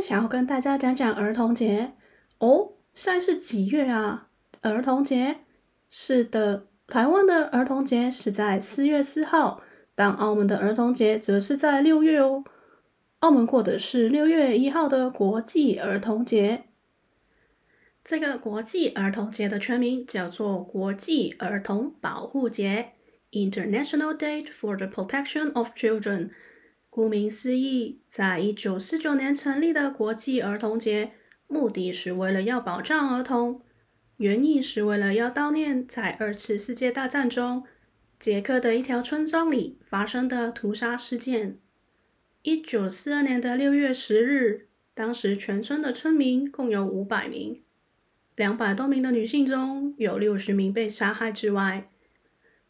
想要跟大家讲讲儿童节哦。现在是几月啊？儿童节？是的，台湾的儿童节是在四月四号，但澳门的儿童节则是在六月哦。澳门过的是六月一号的国际儿童节。这个国际儿童节的全名叫做国际儿童保护节 （International Day for the Protection of Children）。顾名思义，在一九四九年成立的国际儿童节，目的是为了要保障儿童，原意是为了要悼念在二次世界大战中，捷克的一条村庄里发生的屠杀事件。一九四二年的六月十日，当时全村的村民共有五百名，两百多名的女性中有六十名被杀害之外。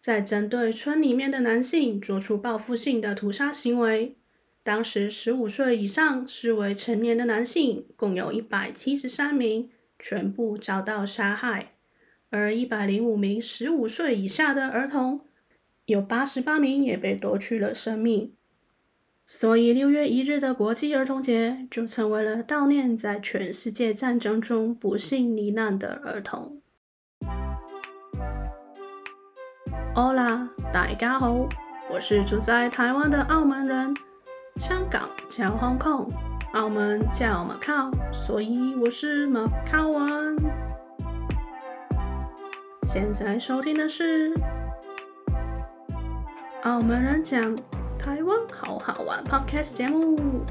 在针对村里面的男性做出报复性的屠杀行为，当时十五岁以上视为成年的男性共有一百七十三名，全部遭到杀害；而一百零五名十五岁以下的儿童，有八十八名也被夺去了生命。所以六月一日的国际儿童节就成为了悼念在全世界战争中不幸罹难的儿童。Hola，大家好，我是住在台湾的澳门人。香港叫 Hong Kong，澳门叫 Macau，所以我是 Macau 人。现在收听的是澳门人讲台湾好好玩 Podcast 节目。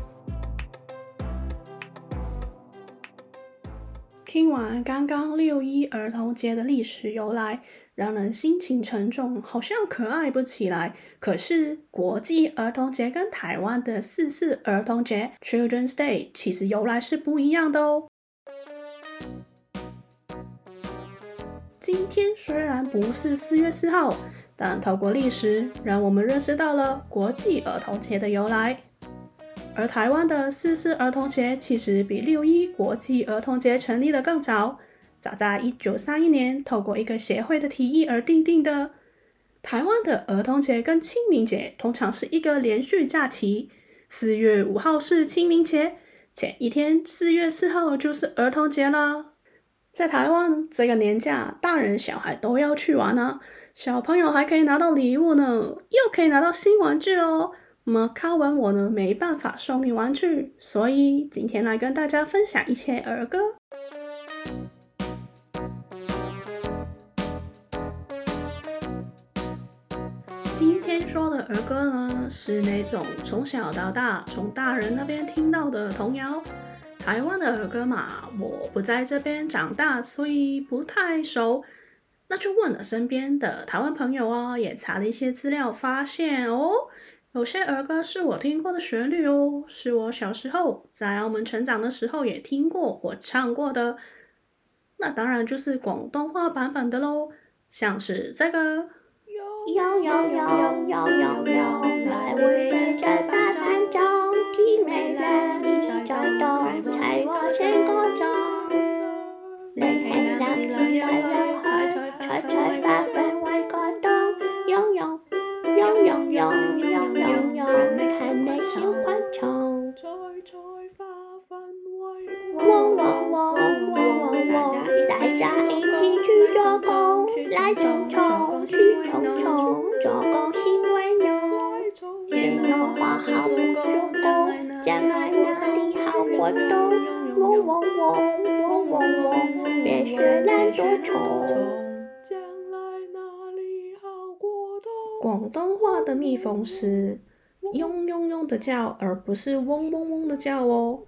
听完刚刚六一儿童节的历史由来。让人心情沉重，好像可爱不起来。可是国际儿童节跟台湾的四四儿童节 （Children's Day） 其实由来是不一样的哦。今天虽然不是四月四号，但透过历史，让我们认识到了国际儿童节的由来。而台湾的四四儿童节其实比六一国际儿童节成立的更早。早在一九三一年，透过一个协会的提议而订定的。台湾的儿童节跟清明节通常是一个连续假期，四月五号是清明节，前一天四月四号就是儿童节啦。在台湾，这个年假大人小孩都要去玩呢，小朋友还可以拿到礼物呢，又可以拿到新玩具哦。那么看完我呢，没办法送你玩具，所以今天来跟大家分享一些儿歌。说的儿歌呢，是那种从小到大从大人那边听到的童谣。台湾的儿歌嘛，我不在这边长大，所以不太熟。那就问了身边的台湾朋友啊，也查了一些资料，发现哦，有些儿歌是我听过的旋律哦，是我小时候在澳门成长的时候也听过或唱过的。那当然就是广东话版本的喽，像是这个。摇摇摇摇摇摇，来围着这好不中秋，将来哪里好过冬？嗡嗡嗡嗡嗡嗡，别学懒惰虫。将来哪里好过冬？广东话的蜜蜂是嗡嗡嗡的叫，而不是嗡嗡嗡的叫哦。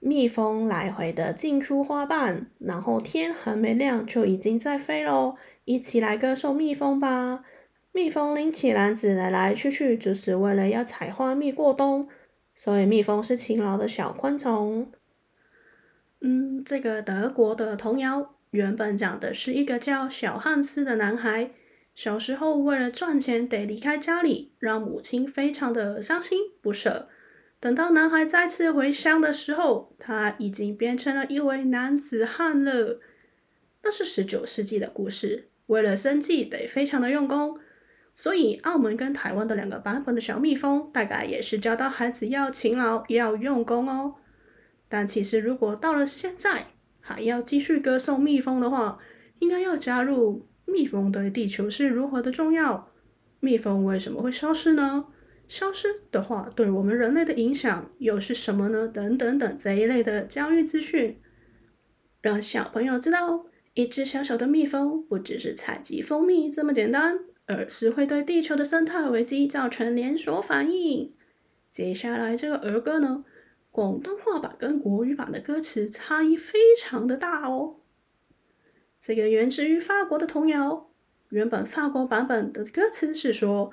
蜜蜂来回的进出花瓣，然后天还没亮就已经在飞喽。一起来歌颂蜜蜂吧。蜜蜂拎起篮子来来去去，就是为了要采花蜜过冬。所以蜜蜂是勤劳的小昆虫。嗯，这个德国的童谣原本讲的是一个叫小汉斯的男孩，小时候为了赚钱得离开家里，让母亲非常的伤心不舍。等到男孩再次回乡的时候，他已经变成了一位男子汉了。那是十九世纪的故事，为了生计得非常的用功。所以，澳门跟台湾的两个版本的小蜜蜂，大概也是教导孩子要勤劳、要用功哦。但其实如果到了现在还要继续歌颂蜜蜂的话，应该要加入蜜蜂对地球是如何的重要，蜜蜂为什么会消失呢？消失的话，对我们人类的影响又是什么呢？等等等这一类的教育资讯，让小朋友知道，一只小小的蜜蜂不只是采集蜂蜜这么简单，而是会对地球的生态危机造成连锁反应。接下来这个儿歌呢，广东话版跟国语版的歌词差异非常的大哦。这个源自于法国的童谣，原本法国版本的歌词是说，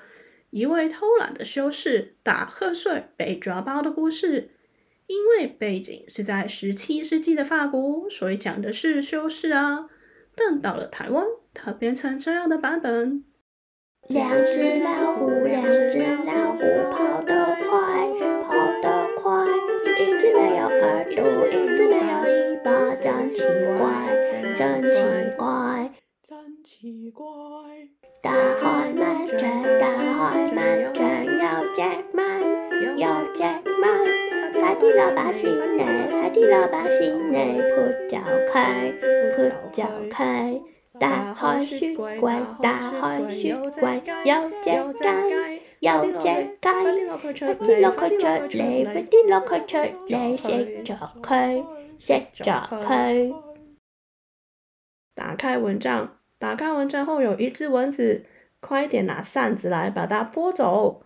一位偷懒的修士打瞌睡被抓包的故事。因为背景是在十七世纪的法国，所以讲的是修士啊。但到了台湾，它变成这样的版本：两只老虎，两只老虎，跑得快，跑得快。一只没有耳朵，一只没有尾巴，真奇怪，真奇怪，真奇怪。大海漫卷，大海漫卷，有只鳗，有只鳗，海底捞把心内，海底捞把心内，扑脚开，扑脚开。大海雪怪，大海雪怪，有只鸡，有只鸡，快啲落去出嚟，快啲落去出嚟，食咗佢，食咗佢。打开蚊帐，打开蚊帐后有一只蚊子，快点拿扇子来把它拨走。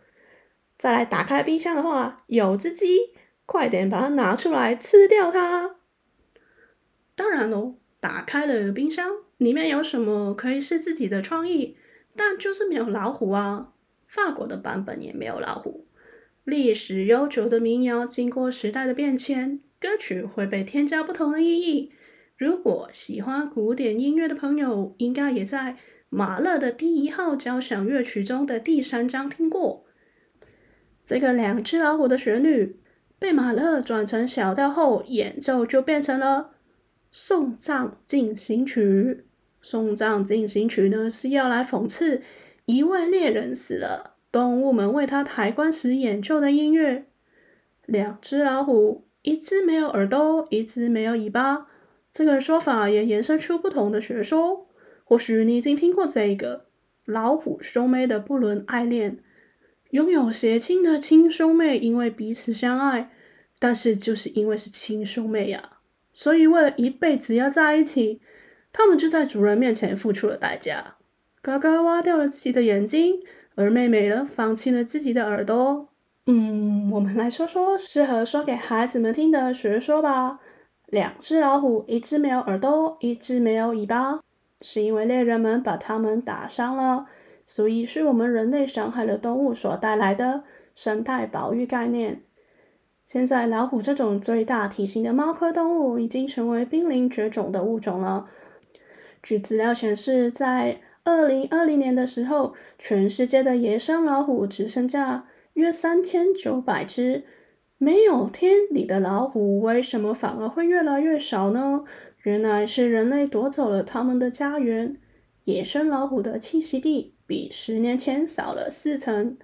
再来打开冰箱的话，有只鸡，快点把它拿出来吃掉它。当然喽，打开了冰箱。里面有什么可以是自己的创意，但就是没有老虎啊。法国的版本也没有老虎。历史悠久的民谣，经过时代的变迁，歌曲会被添加不同的意义。如果喜欢古典音乐的朋友，应该也在马勒的第一号交响乐曲中的第三章听过。这个两只老虎的旋律被马勒转成小调后，演奏就变成了。送葬进行曲，送葬进行曲呢，是要来讽刺一位猎人死了，动物们为他抬棺时演奏的音乐。两只老虎，一只没有耳朵，一只没有尾巴，这个说法也延伸出不同的学说。或许你已经听过这个老虎兄妹的不伦爱恋，拥有血亲的亲兄妹因为彼此相爱，但是就是因为是亲兄妹呀、所以，为了一辈子要在一起，他们就在主人面前付出了代价。哥哥挖掉了自己的眼睛，而妹妹呢，放弃了自己的耳朵。嗯，我们来说说适合说给孩子们听的学说吧。两只老虎，一只没有耳朵，一只没有尾巴，是因为猎人们把它们打伤了，所以是我们人类伤害了动物所带来的生态保育概念。现在，老虎这种最大体型的猫科动物已经成为濒临绝种的物种了。据资料显示，在二零二零年的时候，全世界的野生老虎只剩下约三千九百只。没有天敌的老虎为什么反而会越来越少呢？原来是人类夺走了它们的家园，野生老虎的栖息地比十年前少了四成。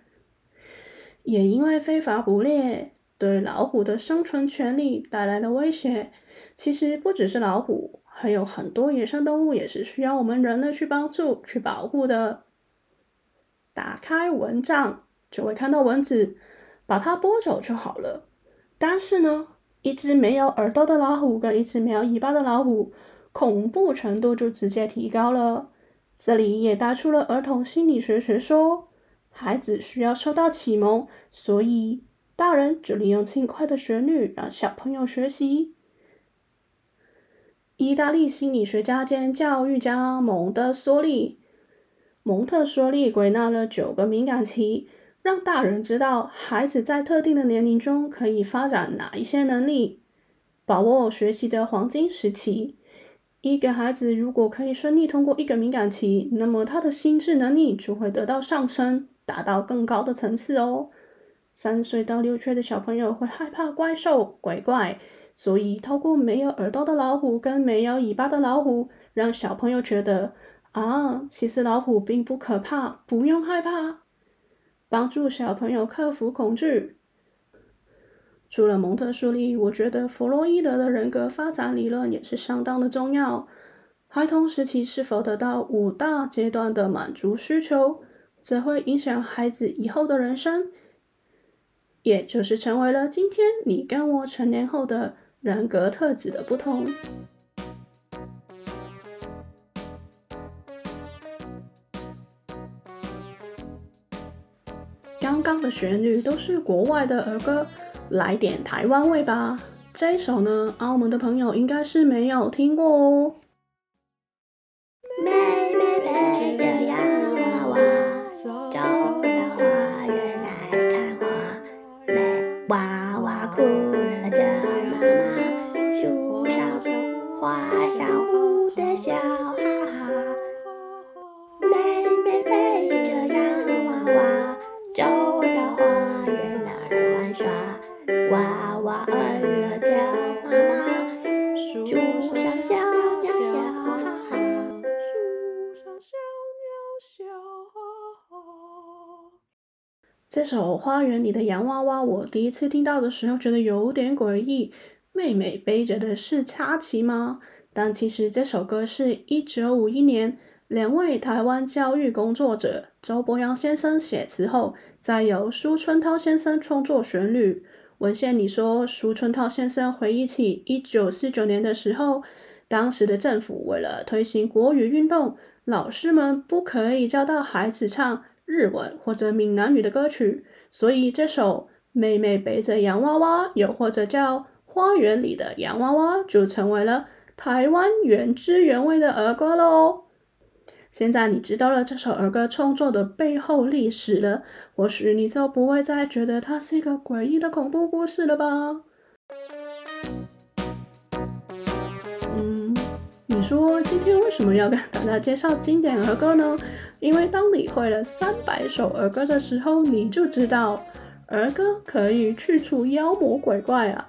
也因为非法捕猎。对老虎的生存权利带来了威胁。其实不只是老虎，还有很多野生动物也是需要我们人类去帮助、去保护的。打开蚊帐就会看到蚊子，把它拨走就好了。但是呢，一只没有耳朵的老虎跟一只没有尾巴的老虎，恐怖程度就直接提高了。这里也带出了儿童心理学学说，孩子需要受到启蒙，所以。大人就利用轻快的旋律让小朋友学习。意大利心理学家兼教育家蒙特梭利，蒙特梭利归纳了九个敏感期，让大人知道孩子在特定的年龄中可以发展哪一些能力，把握学习的黄金时期。一个孩子如果可以顺利通过一个敏感期，那么他的心智能力就会得到上升，达到更高的层次哦。三岁到六岁的小朋友会害怕怪兽、鬼怪，所以透过没有耳朵的老虎跟没有尾巴的老虎，让小朋友觉得啊，其实老虎并不可怕，不用害怕，帮助小朋友克服恐惧。除了蒙特梭利，我觉得弗洛伊德的人格发展理论也是相当的重要。孩童时期是否得到五大阶段的满足需求，则会影响孩子以后的人生，也就是成为了今天你跟我成年后的人格特质的不同。刚刚的旋律都是国外的儿歌。来点台湾味吧！这一首呢，澳门的朋友应该是没有听过哦。妹妹背着洋娃娃，走到花园来看花。妹娃娃哭画上蝴蝶笑哈哈。妹妹背着洋娃娃，走到花园来玩耍。娃娃饿了叫妈妈，树上小鸟笑哈哈，树上小鸟笑哈哈。这首《花园里的洋娃娃》，我第一次听到的时候觉得有点诡异。妹妹背着的是插旗吗？但其实这首歌是一九五一年两位台湾教育工作者周伯阳先生写词后，再由苏春涛先生创作旋律。文献里说，苏春涛先生回忆起一九四九年的时候，当时的政府为了推行国语运动，老师们不可以教导孩子唱日文或者闽南语的歌曲，所以这首《妹妹背着洋娃娃》又或者叫《花园里的洋娃娃》就成为了台湾原汁原味的儿歌喽。现在你知道了这首儿歌创作的背后历史了，或许你就不会再觉得它是一个诡异的恐怖故事了吧？嗯，你说今天为什么要跟大家介绍经典儿歌呢？因为当你会了三百首儿歌的时候，你就知道儿歌可以去除妖魔鬼怪啊！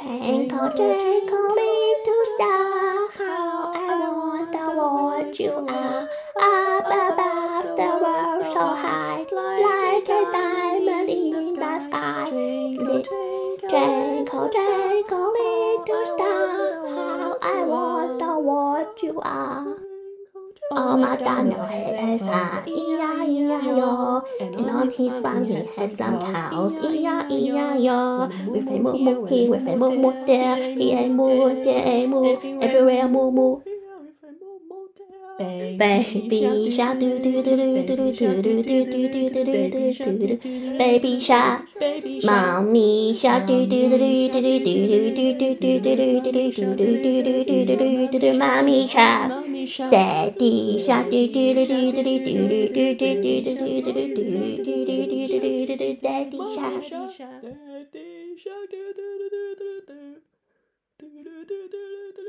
Twinkle twinkle little star, how I wonder what you are. Up above the world so high, like a diamond in the sky. Twinkle twinkle little star, how I wonder what you are. Oh my God, no And on his farm he has some cows, E-I-E-I-O. With a moo moo here, with a moo moo there, here a moo, there a moo, everywhere moo moo. Baby shark. Do do do do do do do do do do do do do do Baby shark, mommy shark. Do do do do do do do do do do do do do do do do do do Mommy shark, daddy shark. Do do do do do do do do do do do do do do do do Daddy shark, daddy shark do do do do do do do do do do do do